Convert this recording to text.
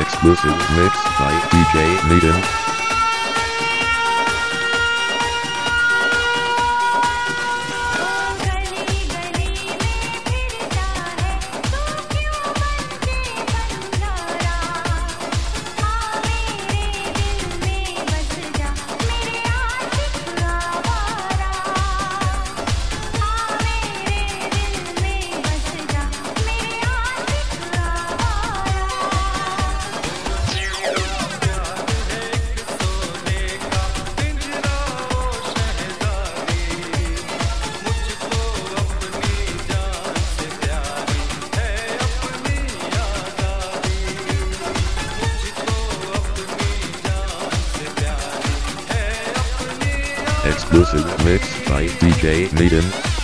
exclusive mix by DJ Nathan. Exclusive mix by DJ Maiden.